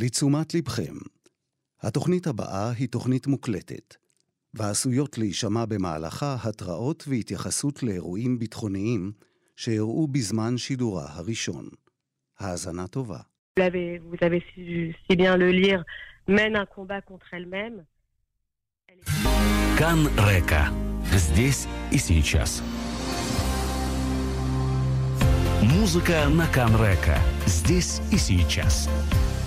לתשומת לבכם, התוכנית הבאה היא תוכנית מוקלטת, ועשויות להישמע במהלכה התראות והתייחסות לאירועים ביטחוניים שאירעו בזמן שידורה הראשון. האזנה טובה. כאן רקע, si bien מוזיקה נקן רקע, זדיס combat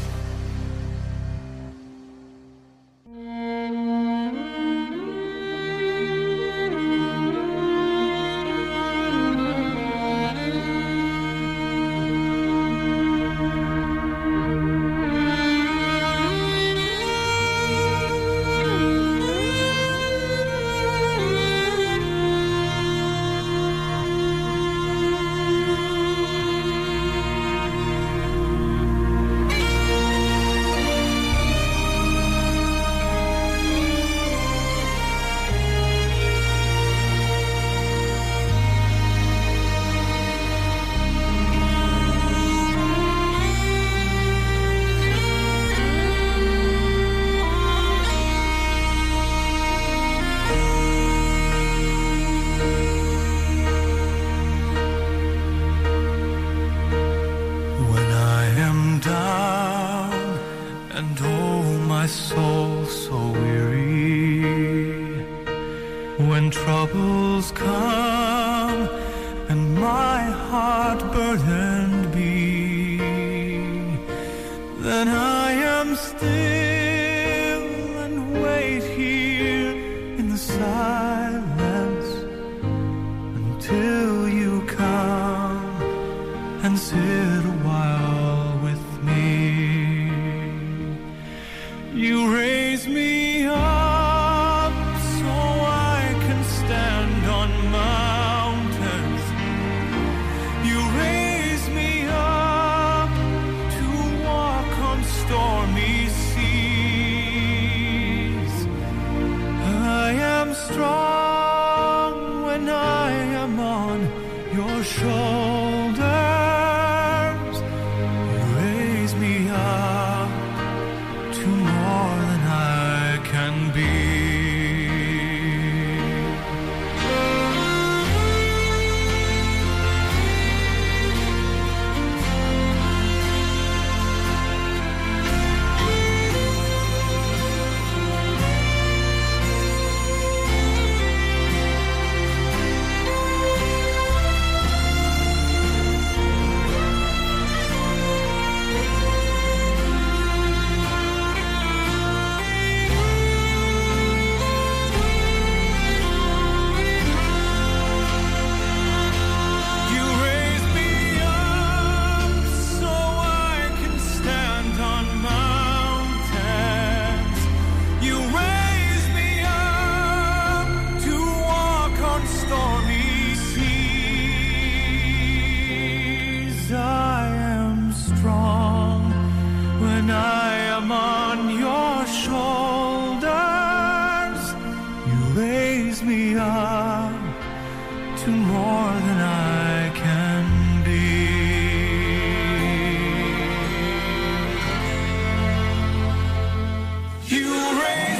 You rain.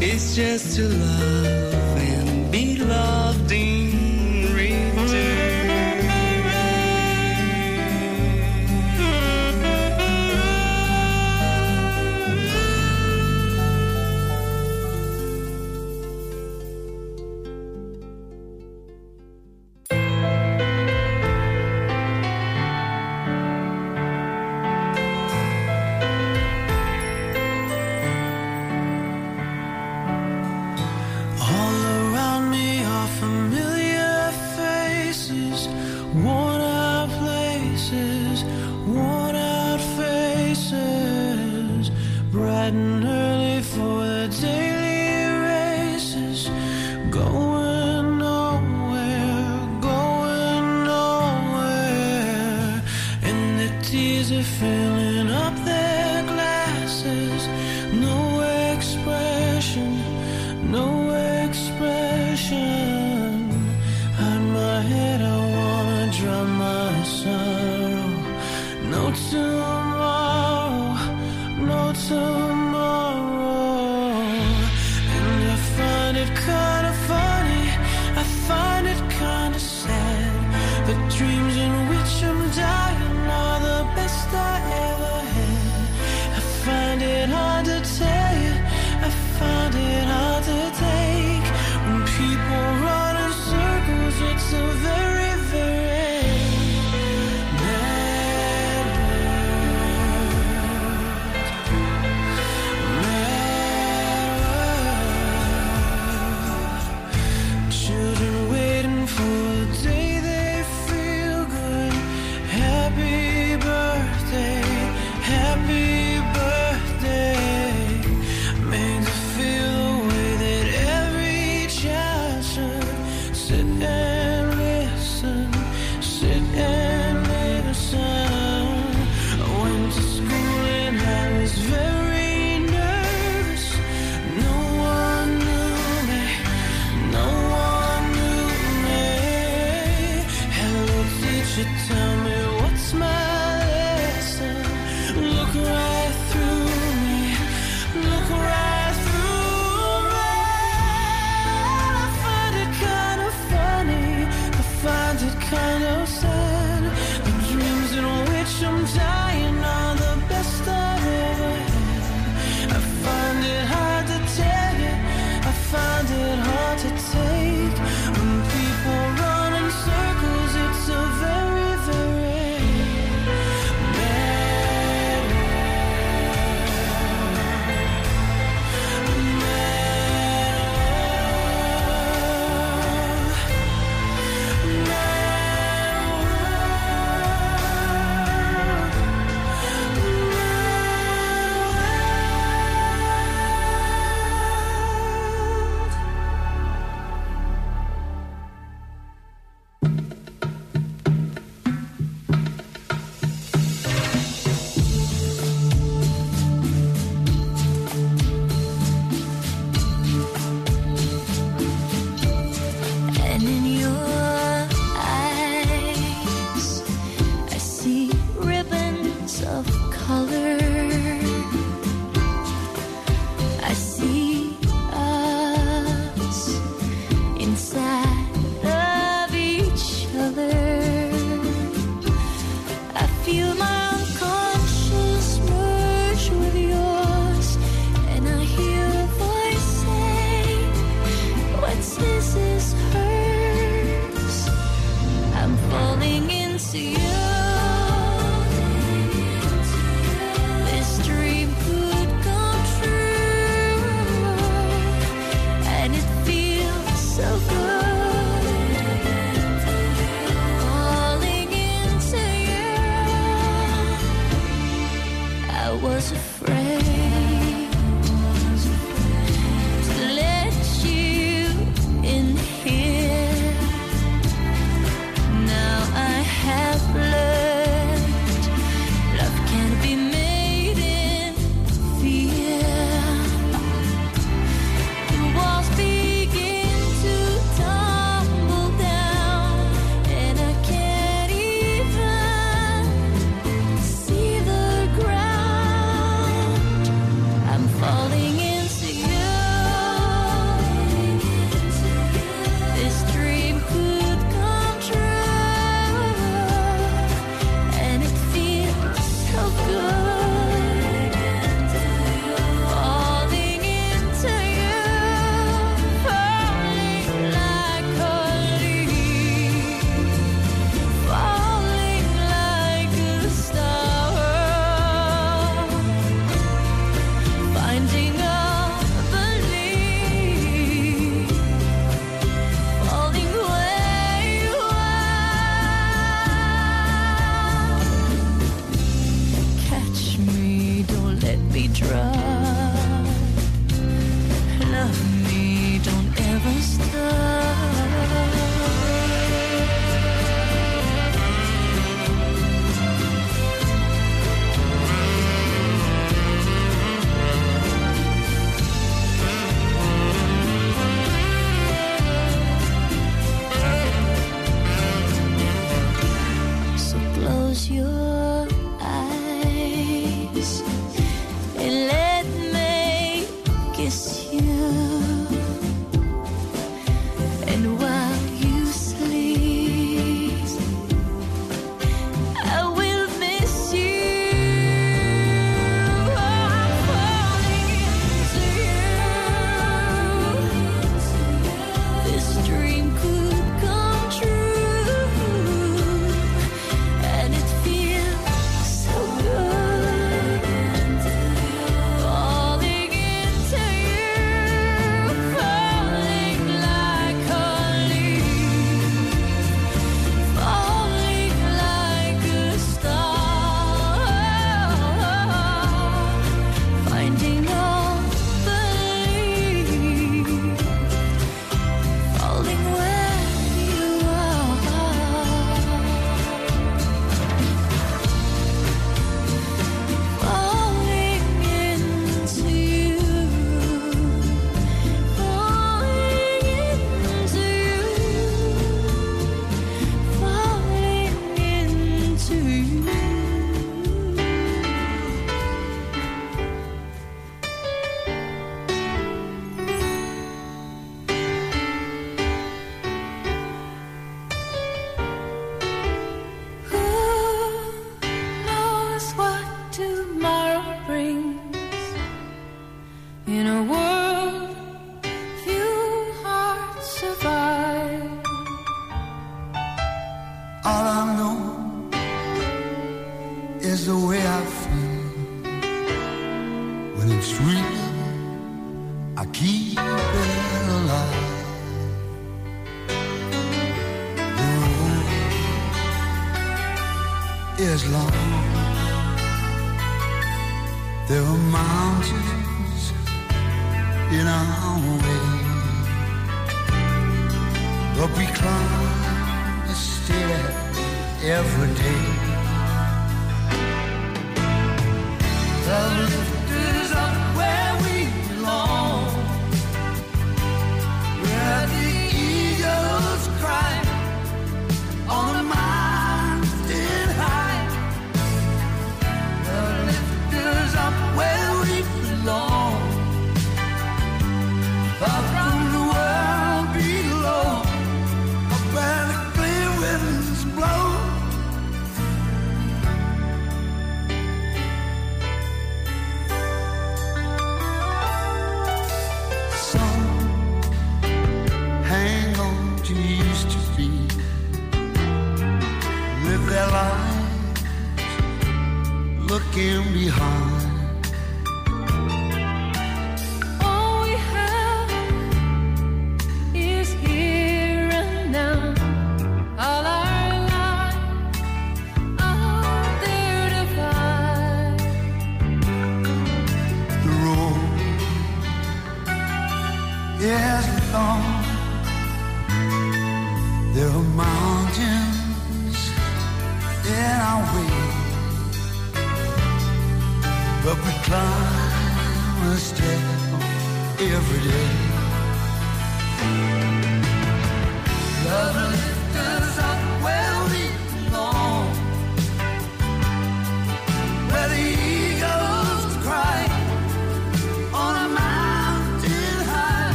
Is just to love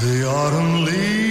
The autumn leaves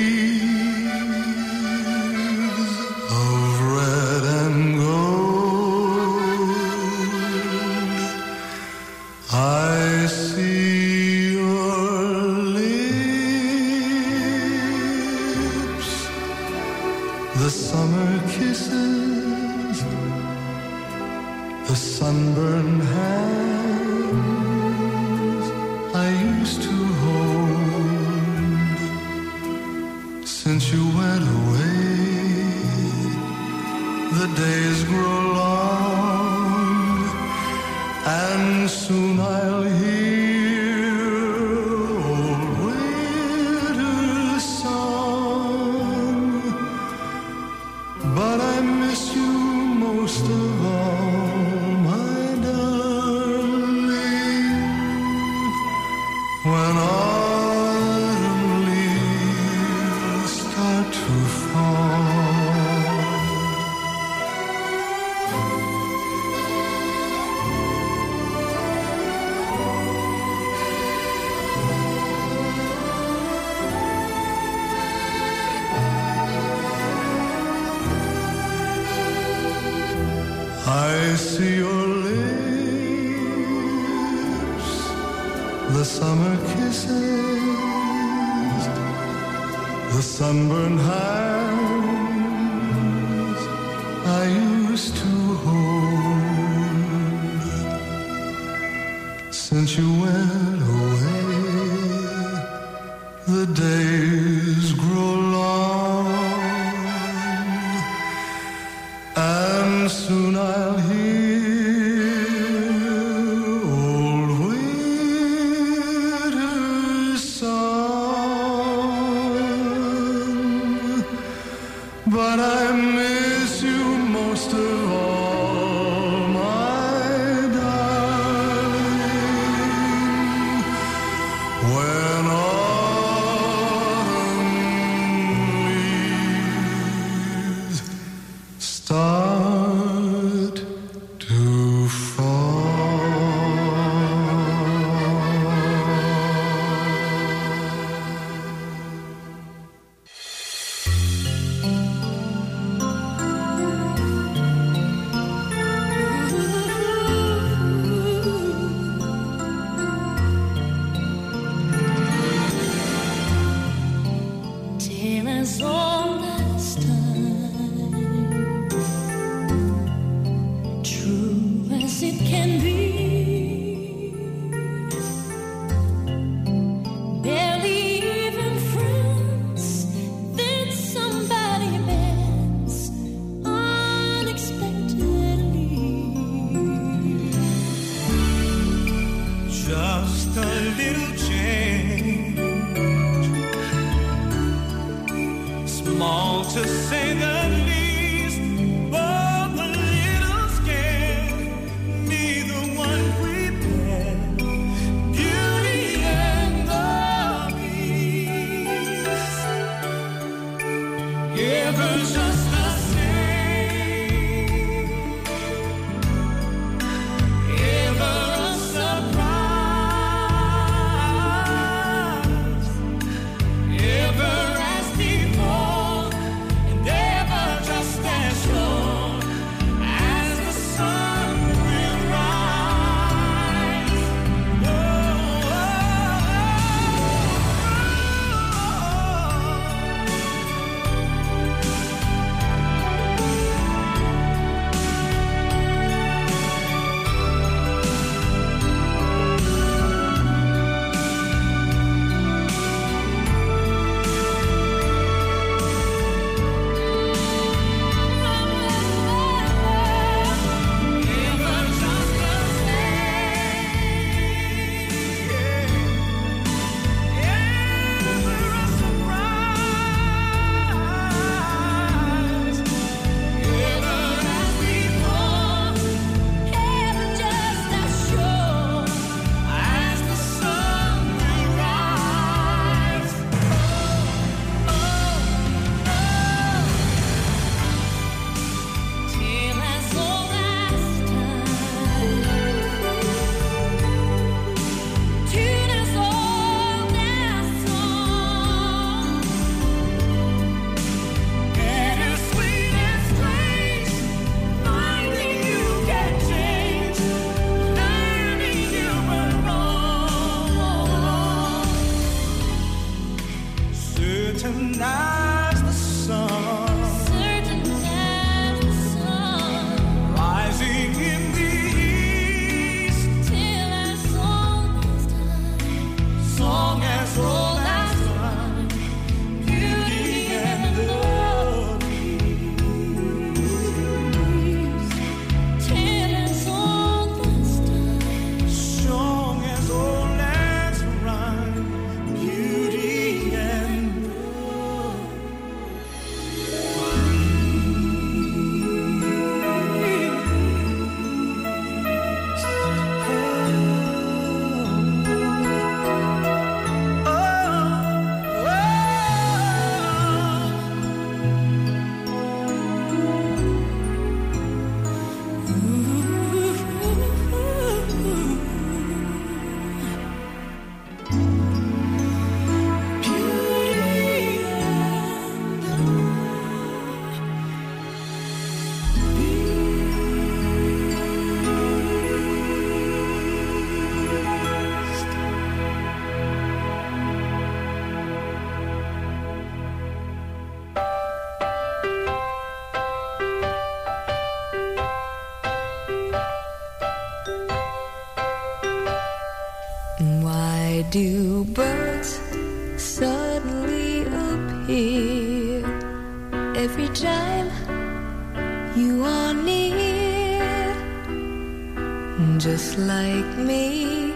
like me,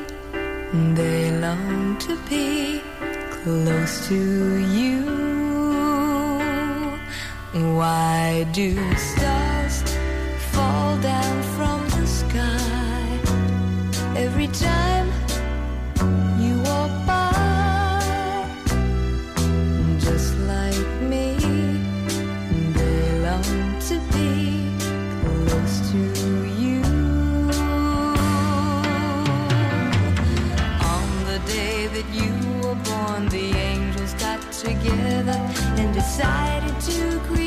they long to be close to you. Why do stars? and decided to create.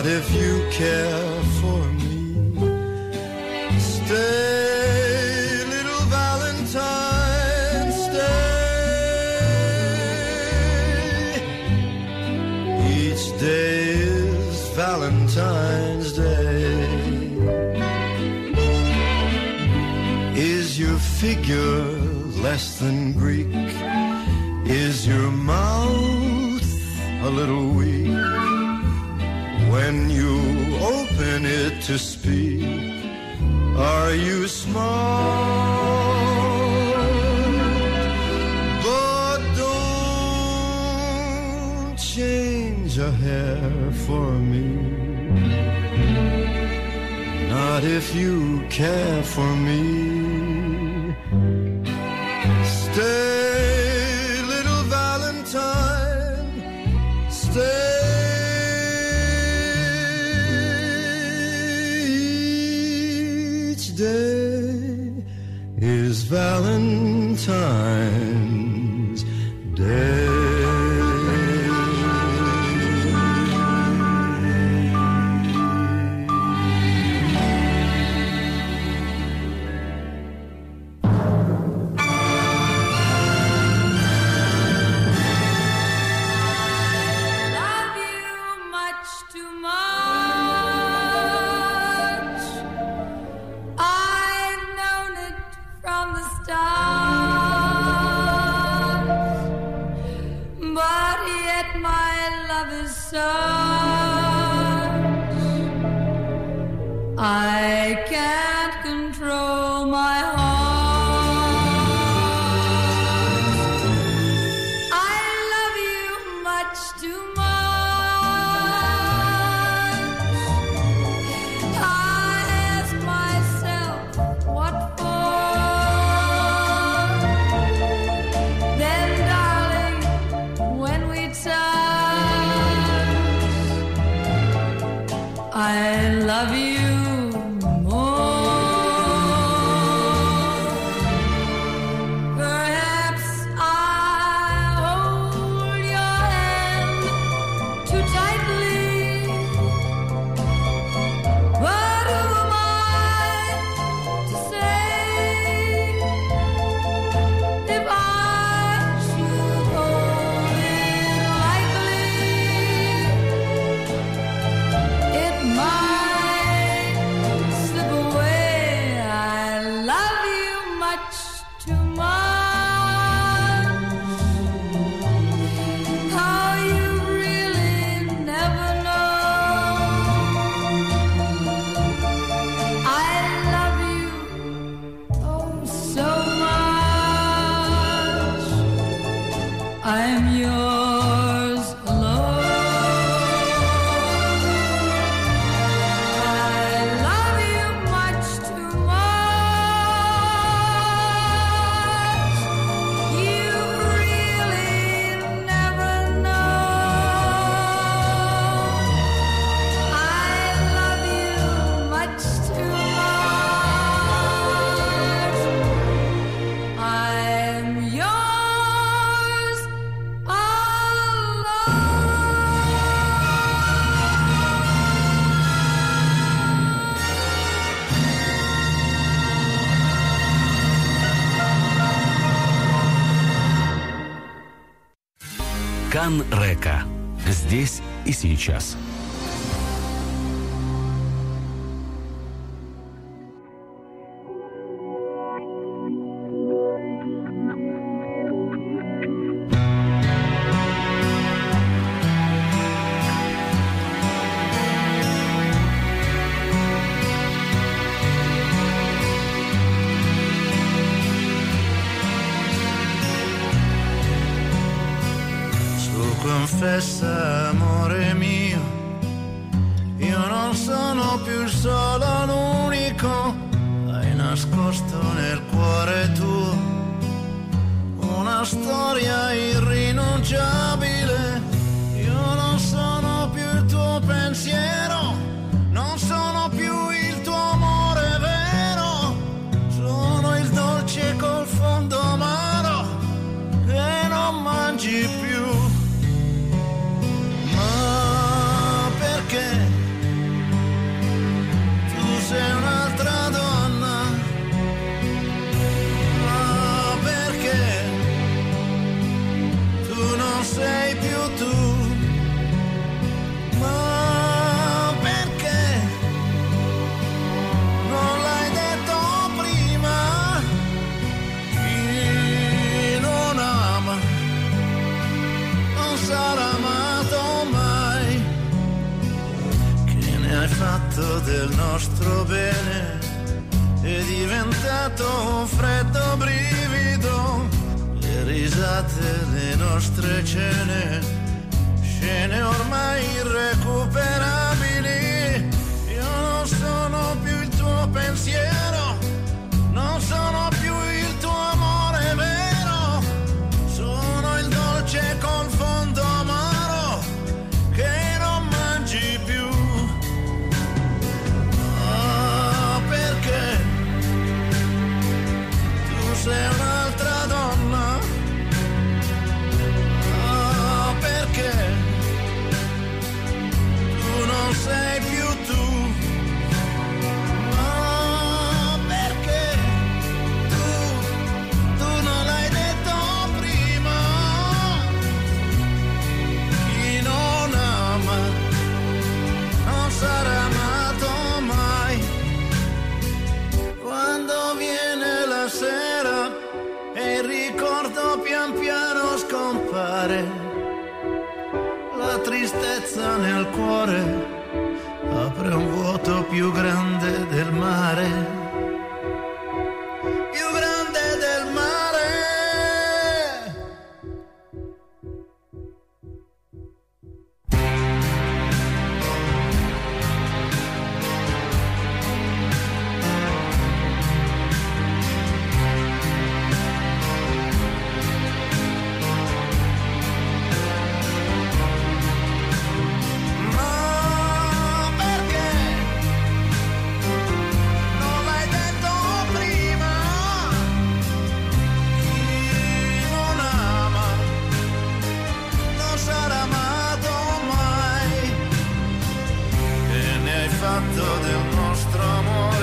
Not if you care for me. Stay, little Valentine, stay. Each day is Valentine's Day. Is your figure less than Greek? minute to speak. Are you smart? But don't change a hair for me. Not if you care for me. Кан Река. Здесь и сейчас. fatto del nostro amore.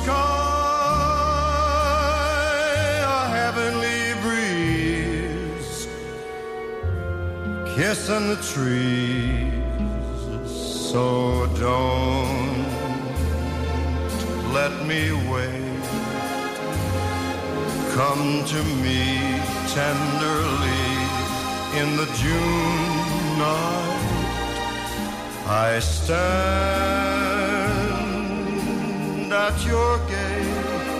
Sky, a heavenly breeze, kissing the trees. So don't let me wait. Come to me tenderly in the June night. I stand at your gate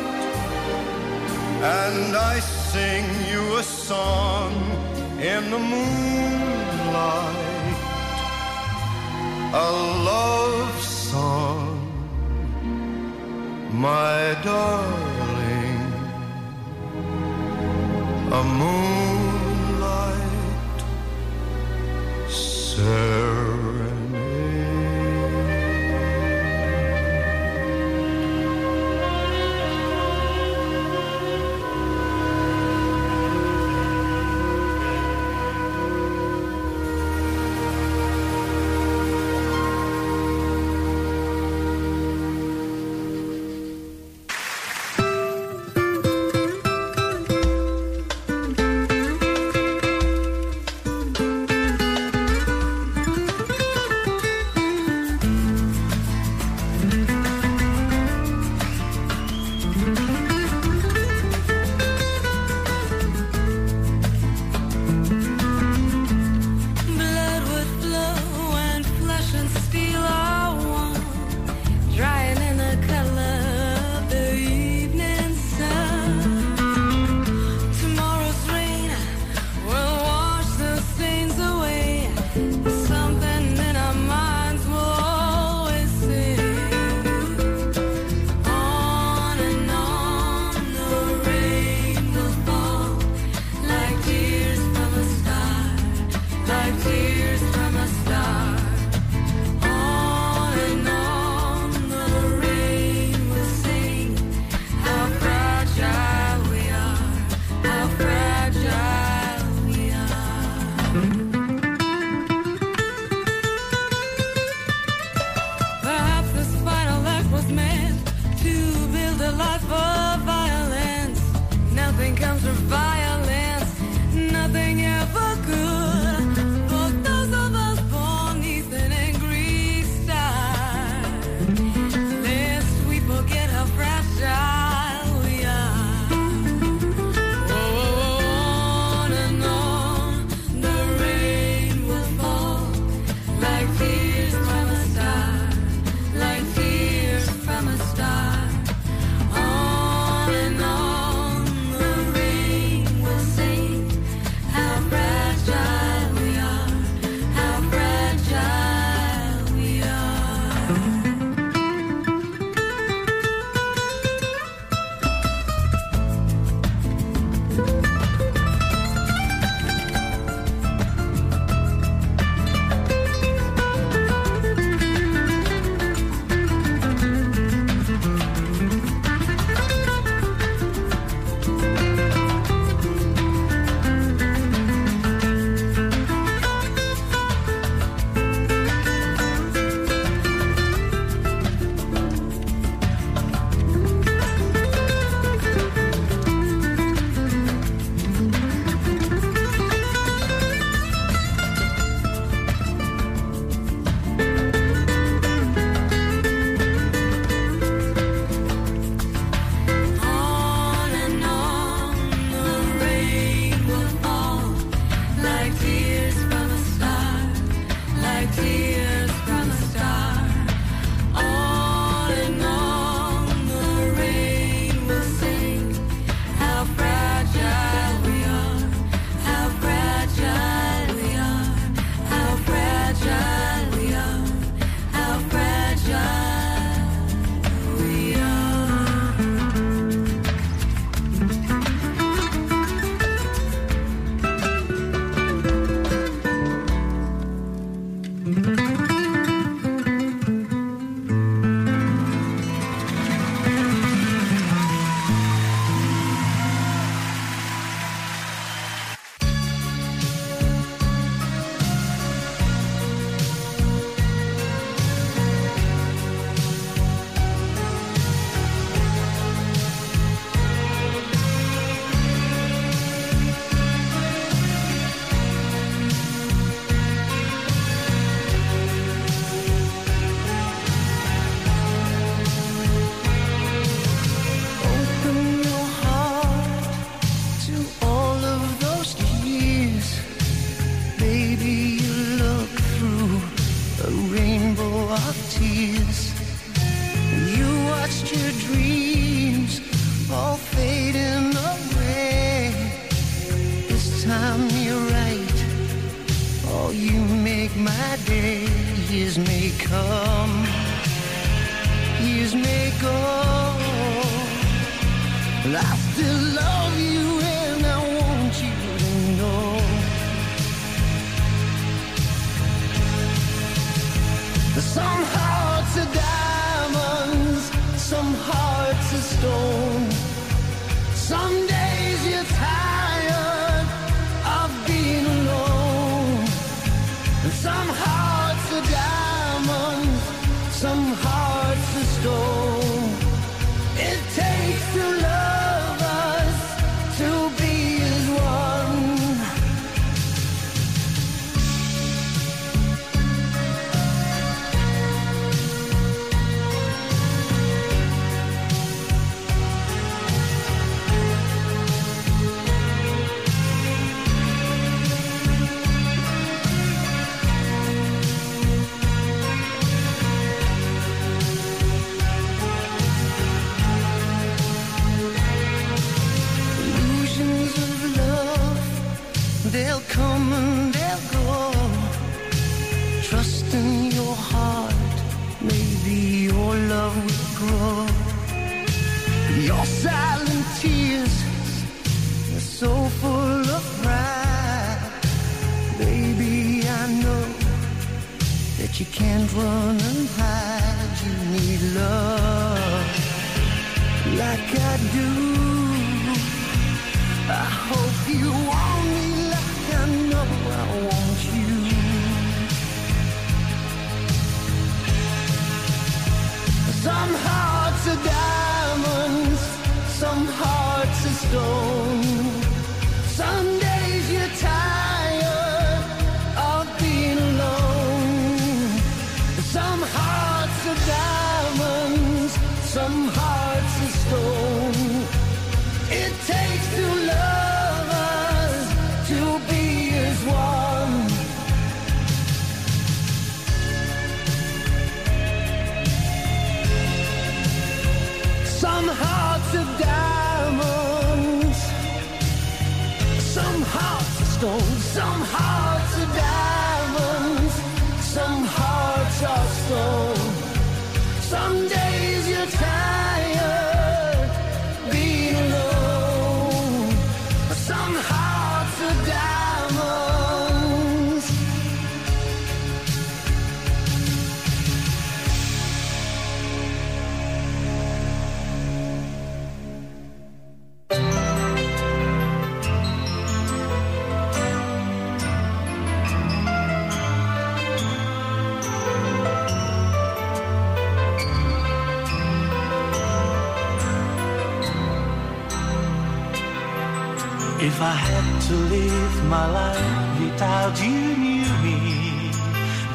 and I sing you a song in the moonlight a love song, my darling, a moonlight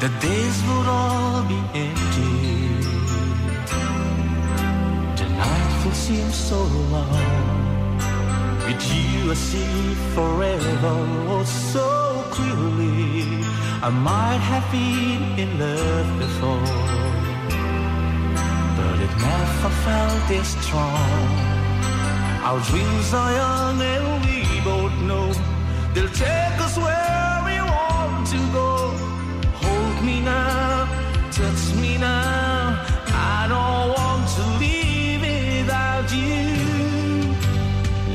the days would all be empty. The night will seem so long. With you I see forever oh, so clearly. I might have been in love before, but it never felt this strong. Our dreams are young and we both know they'll take us where.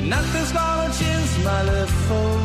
Nothing's gonna change my love for you.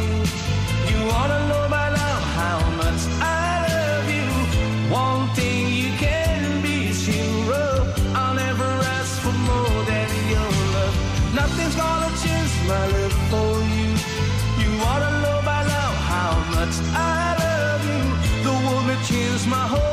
you. Wanna know how much I love you. One thing you can be sure of, I'll never ask for more than your love. Nothing's gonna change my love for you. You wanna know how much I love you. The my whole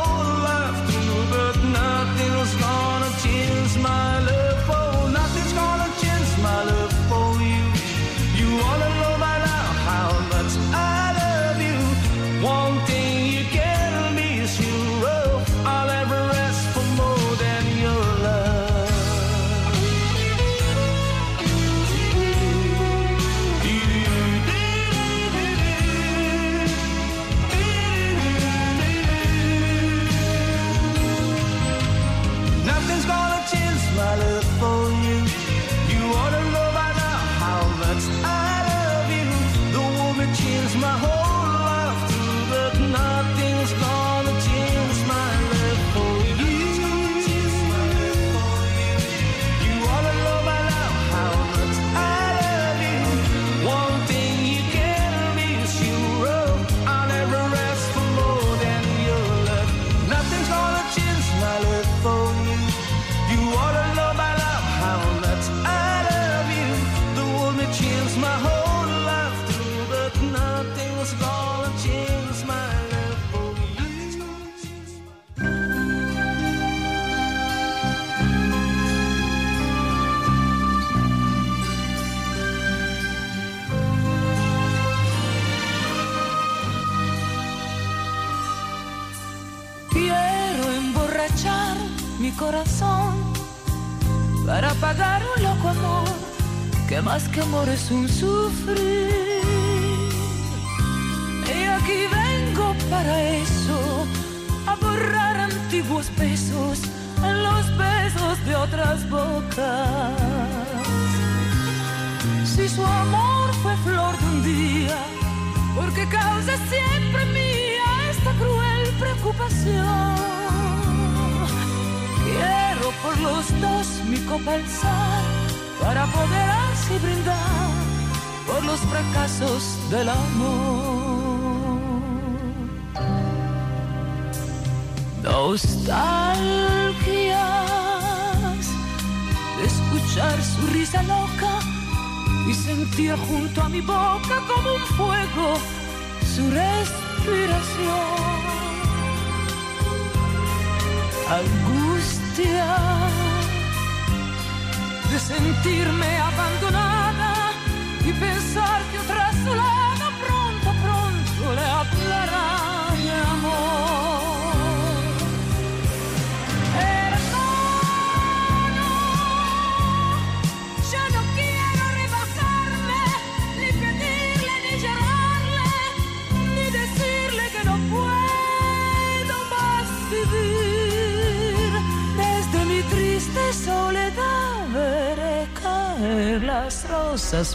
sous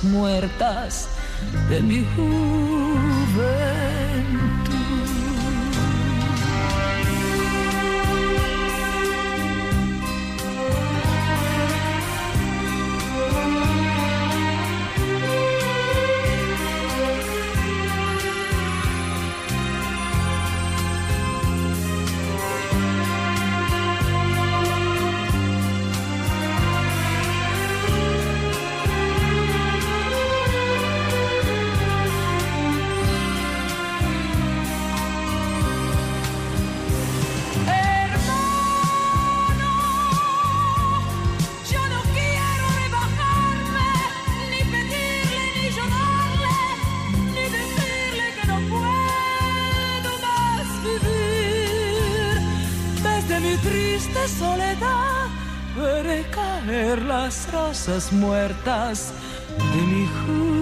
muertas de mi juventud. triste soledad veré caer las rosas muertas de mi juventud.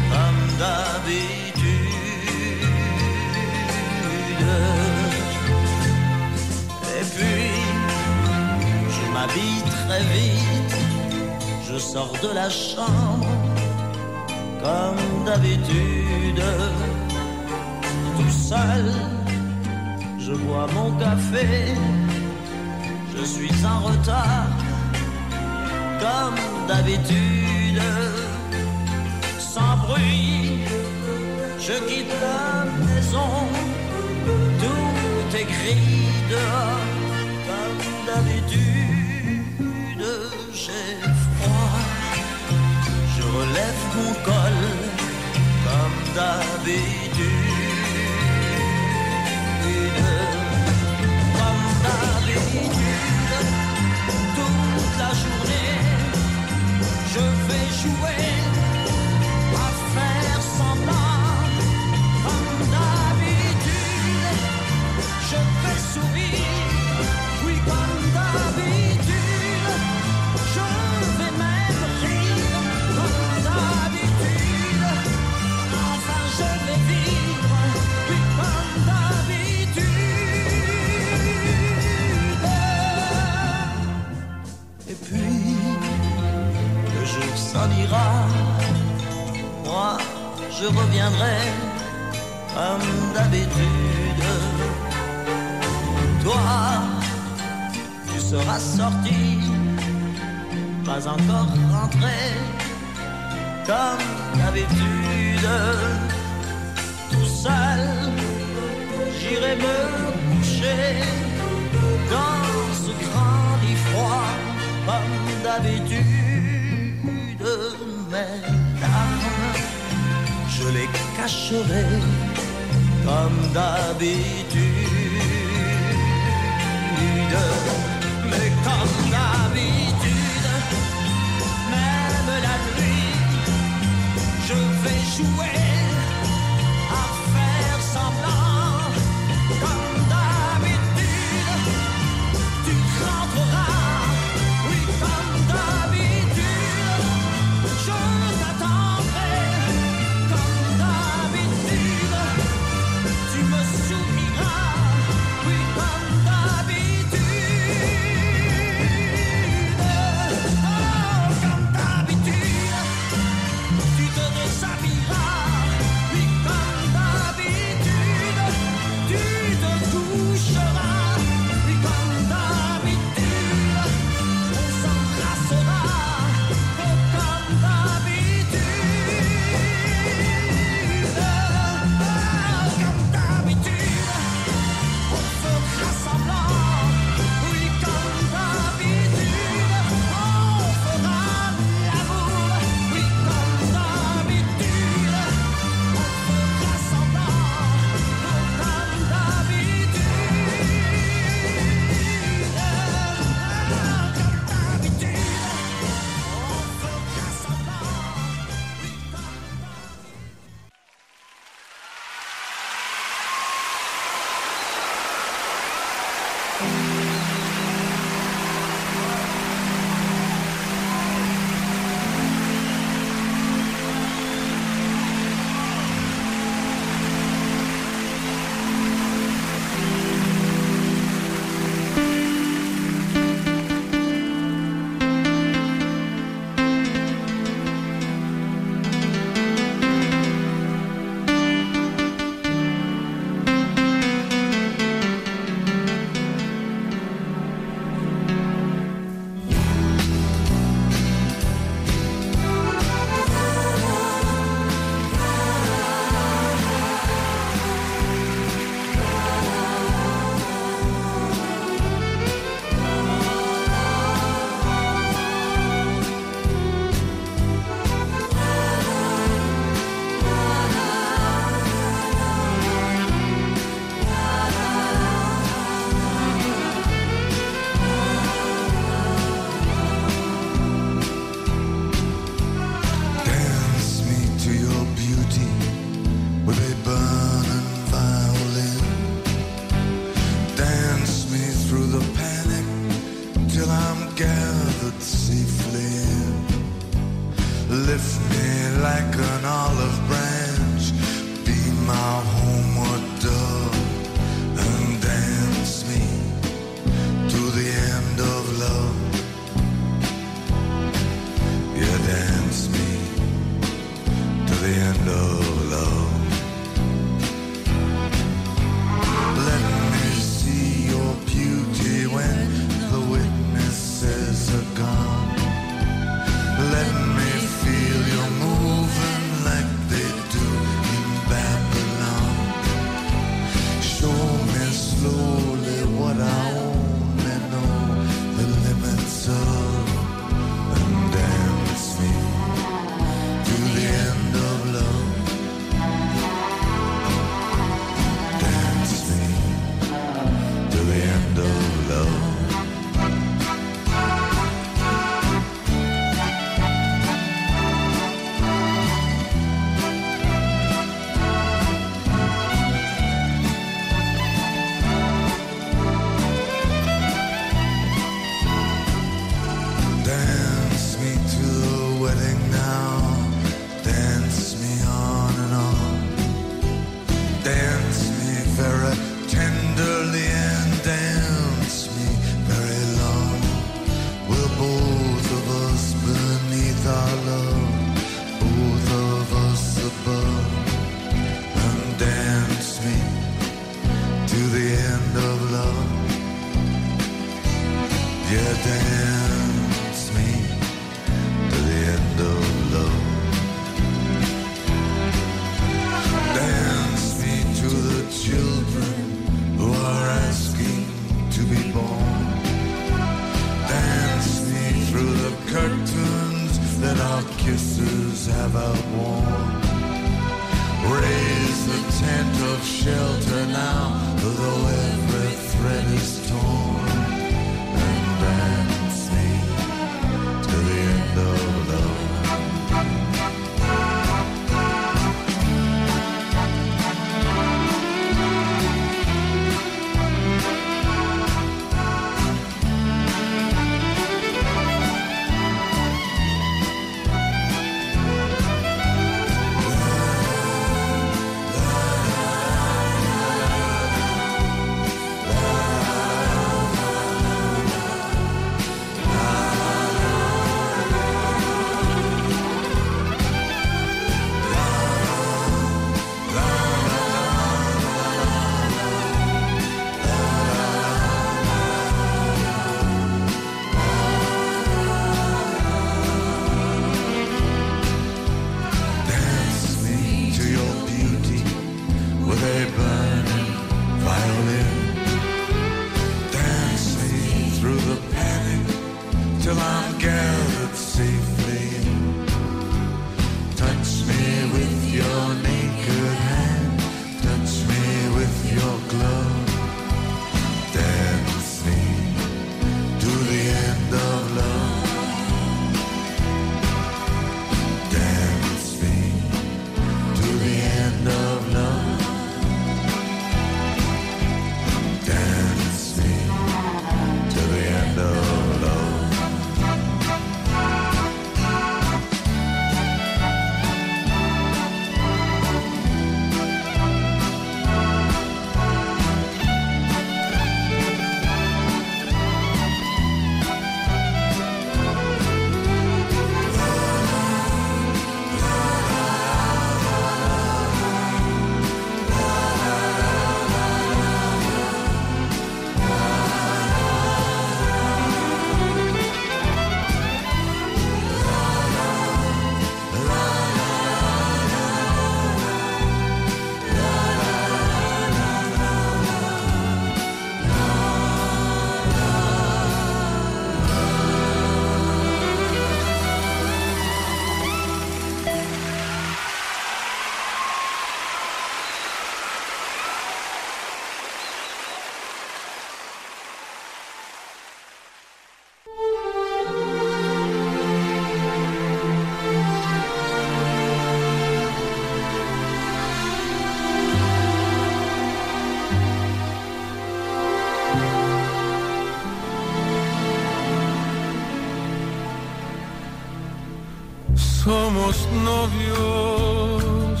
Somos novios,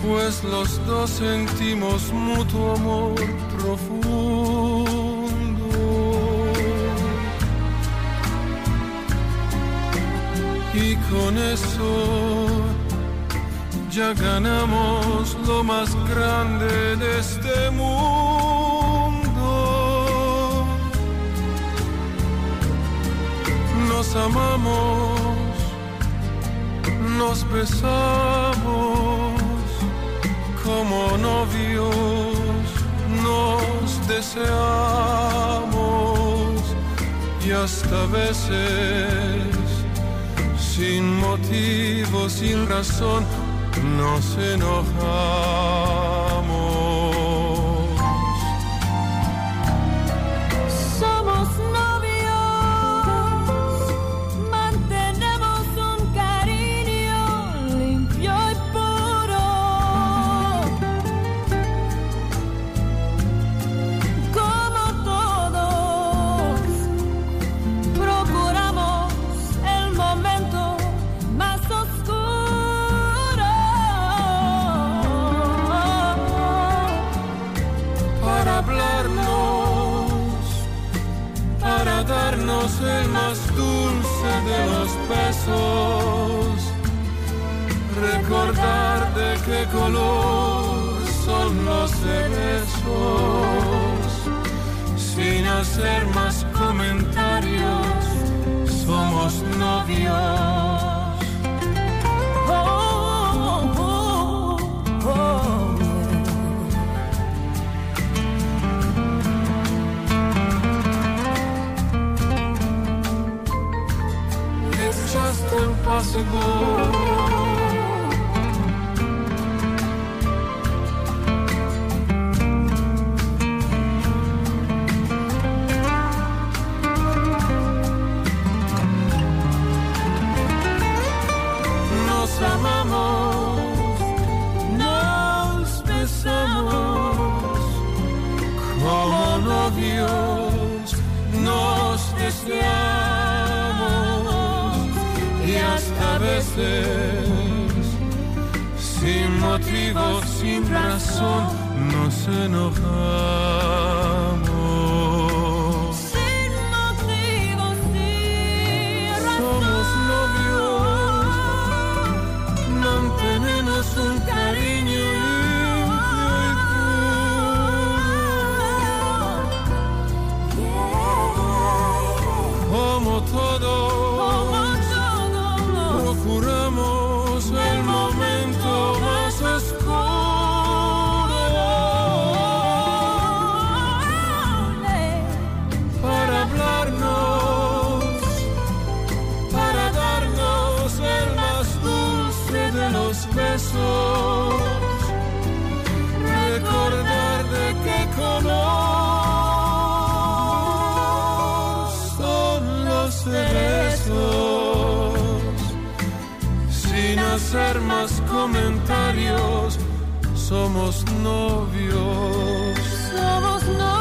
pues los dos sentimos mutuo amor profundo. Y con eso ya ganamos lo más grande de este mundo. Nos amamos nos besamos como novios, nos deseamos y hasta veces sin motivo, sin razón, nos enojamos. luz son los egresos. Sin hacer más comentarios, somos novios. ser. novios. Somos novios.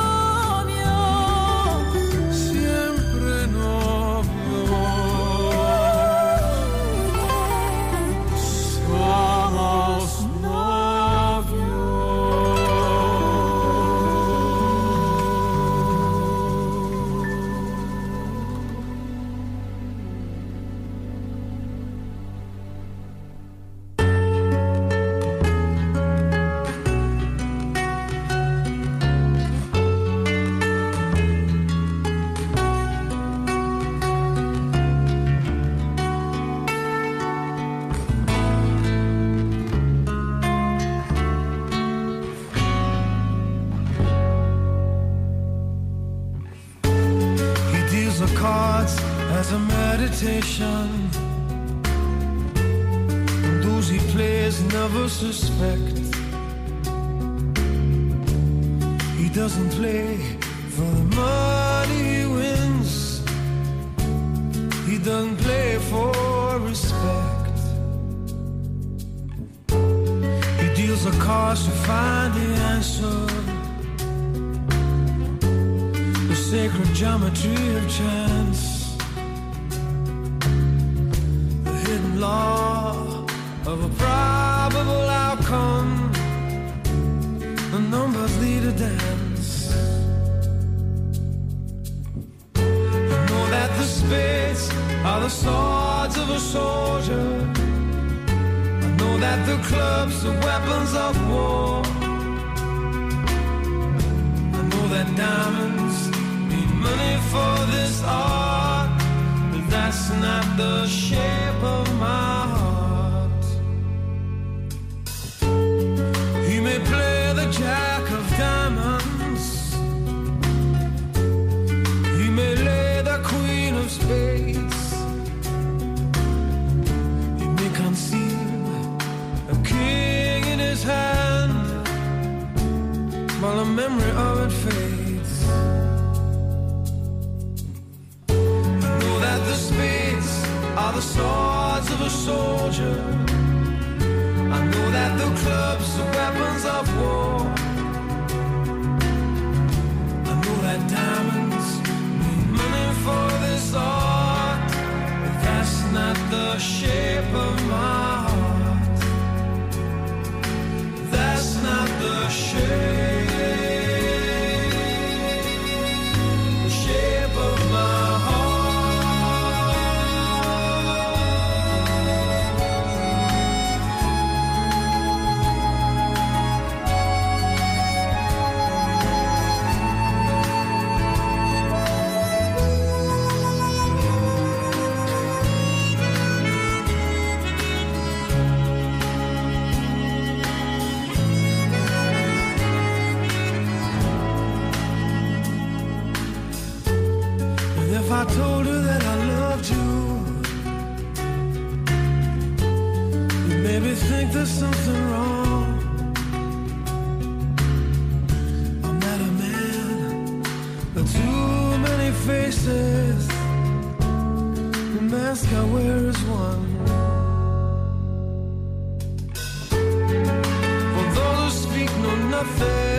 Nothing.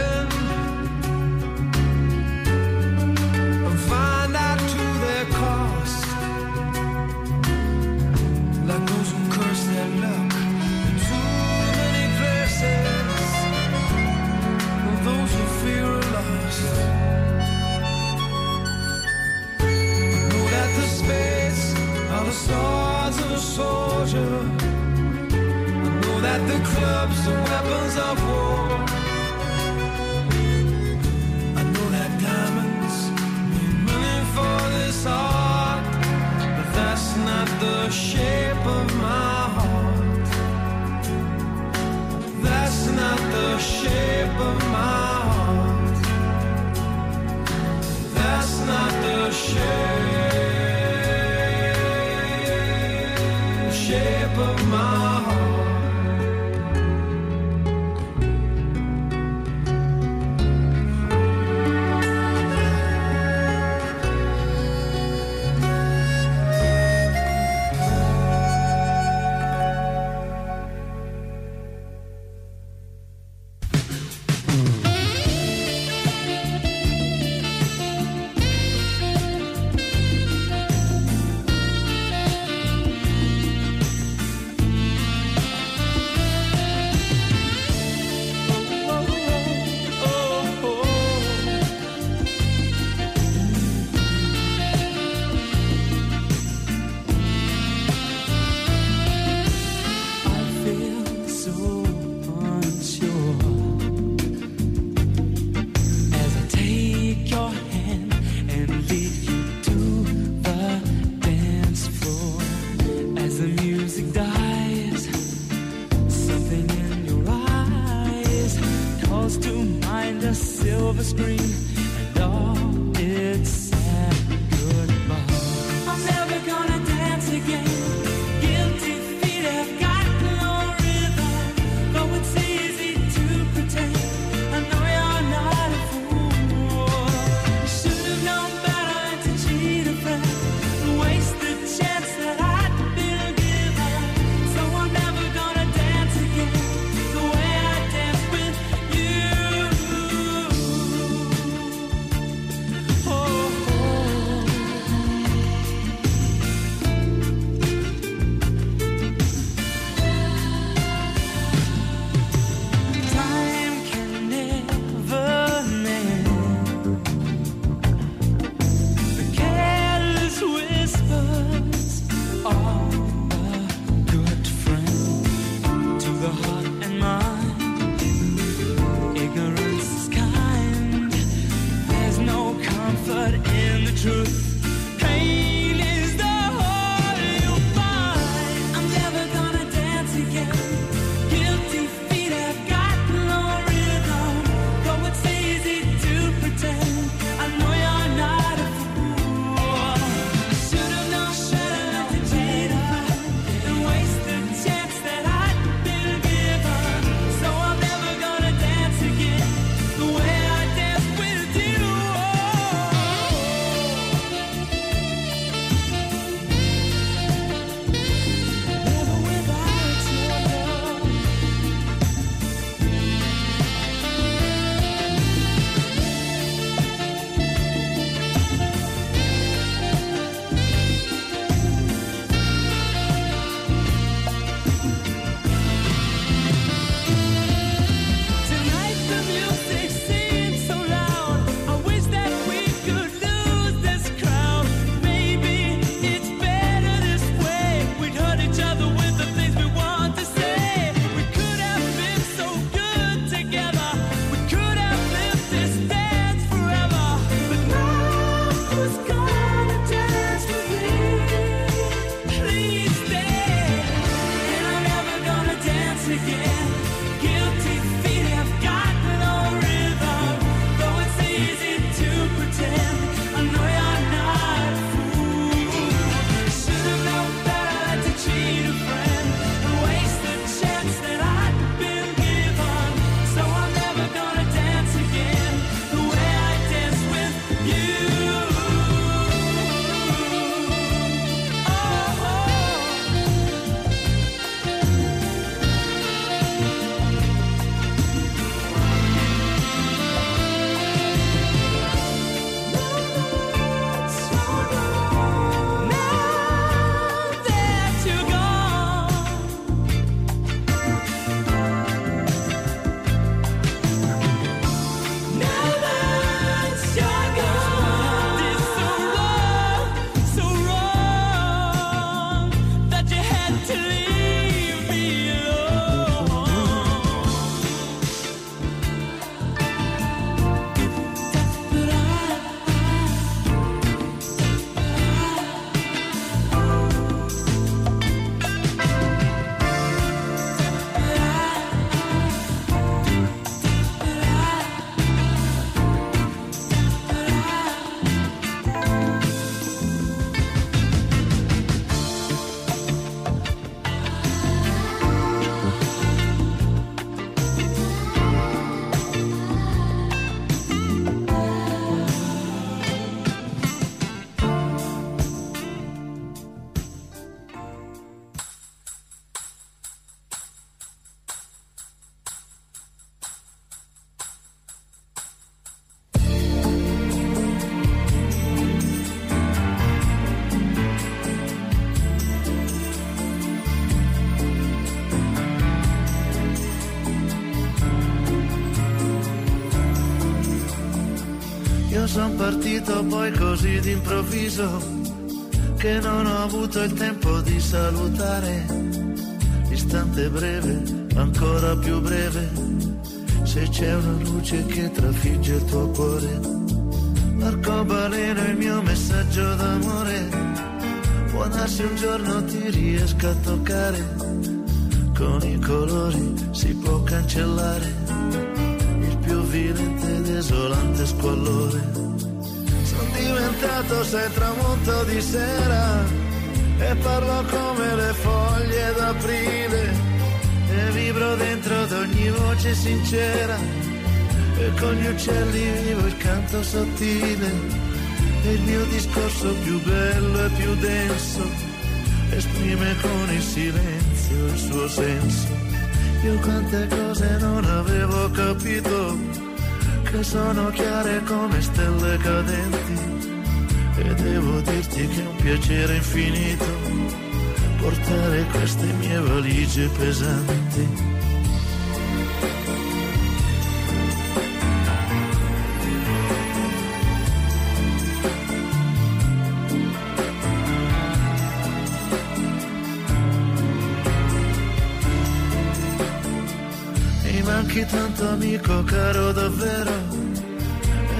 Partito poi così d'improvviso che non ho avuto il tempo di salutare. Istante breve, ancora più breve, se c'è una luce che trafigge il tuo cuore. L'arcobaleno è il mio messaggio d'amore. Può darsi un giorno ti riesca a toccare. Con i colori si può cancellare il più vilente e desolante squallore. Diventato sei tramonto di sera e parlo come le foglie d'aprile e vibro dentro ad ogni voce sincera e con gli uccelli vivo il canto sottile e il mio discorso più bello e più denso esprime con il silenzio il suo senso. Io quante cose non avevo capito che sono chiare come stelle cadenti e devo dirti che è un piacere infinito portare queste mie valigie pesanti. Mi manchi tanto amico caro davvero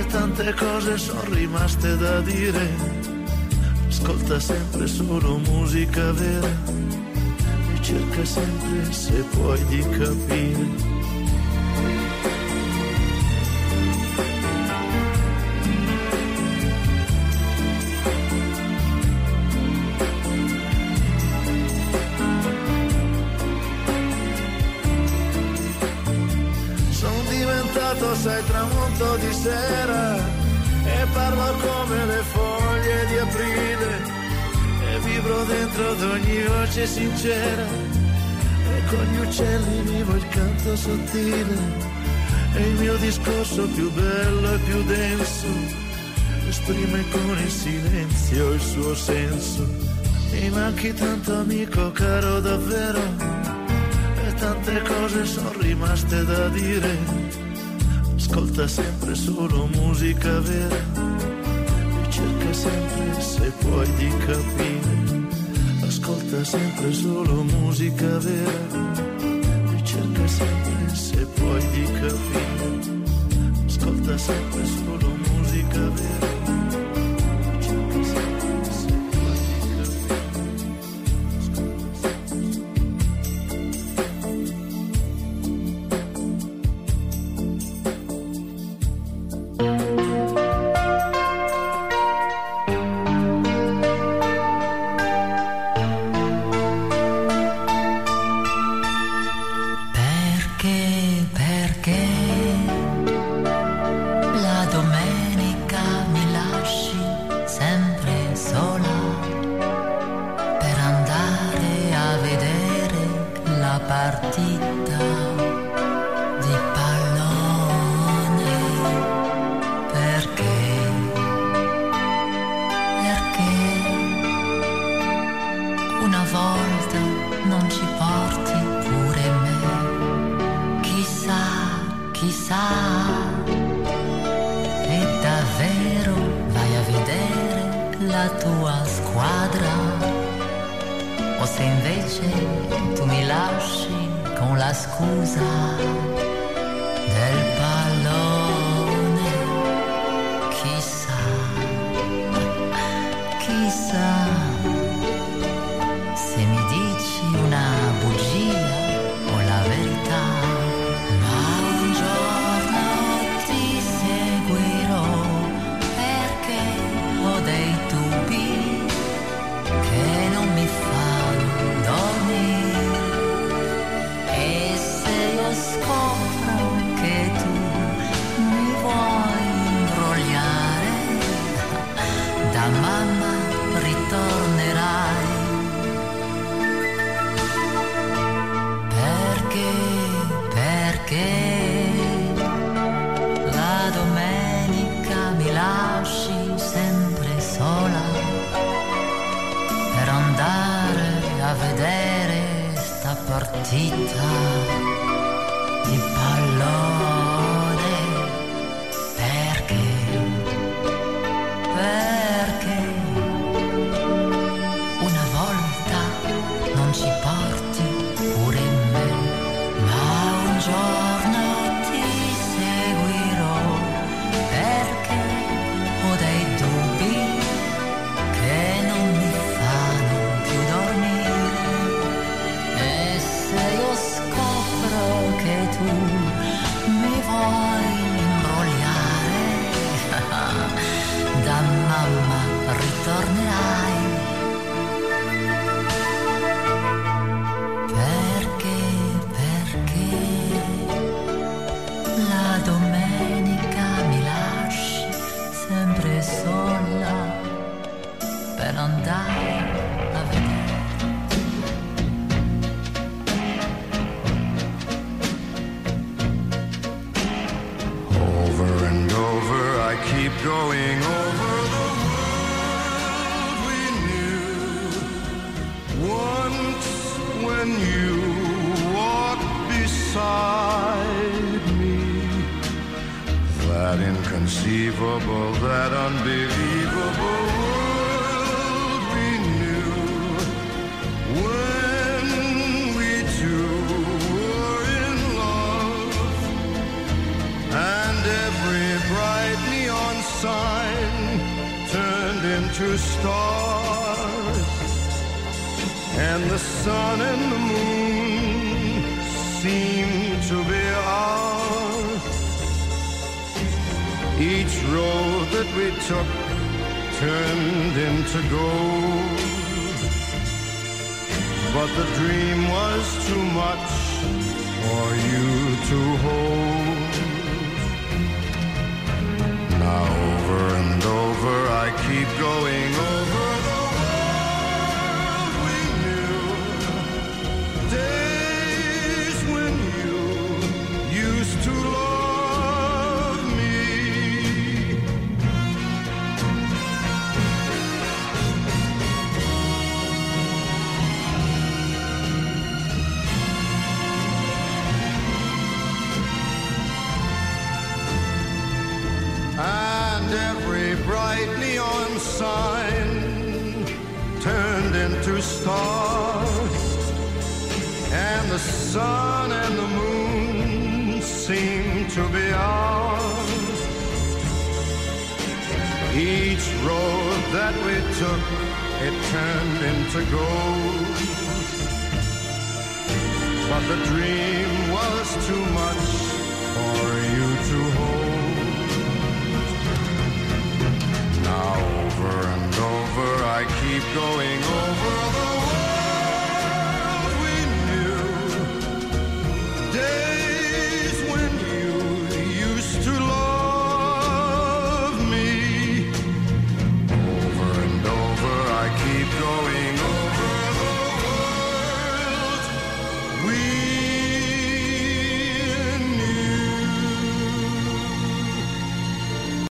tante cose sono rimaste da dire. Ascolta sempre solo musica vera e cerca sempre se puoi di capire. Voce sincera. E con gli uccelli vivo il canto sottile. E il mio discorso più bello e più denso esprime con il silenzio il suo senso. Mi manchi tanto amico caro davvero. E tante cose sono rimaste da dire. Ascolta sempre solo musica vera. E cerca sempre se puoi di capire. Ascolta sempre solo musica vera e cerca sempre se puoi di capire. Ascolta sempre solo musica vera. って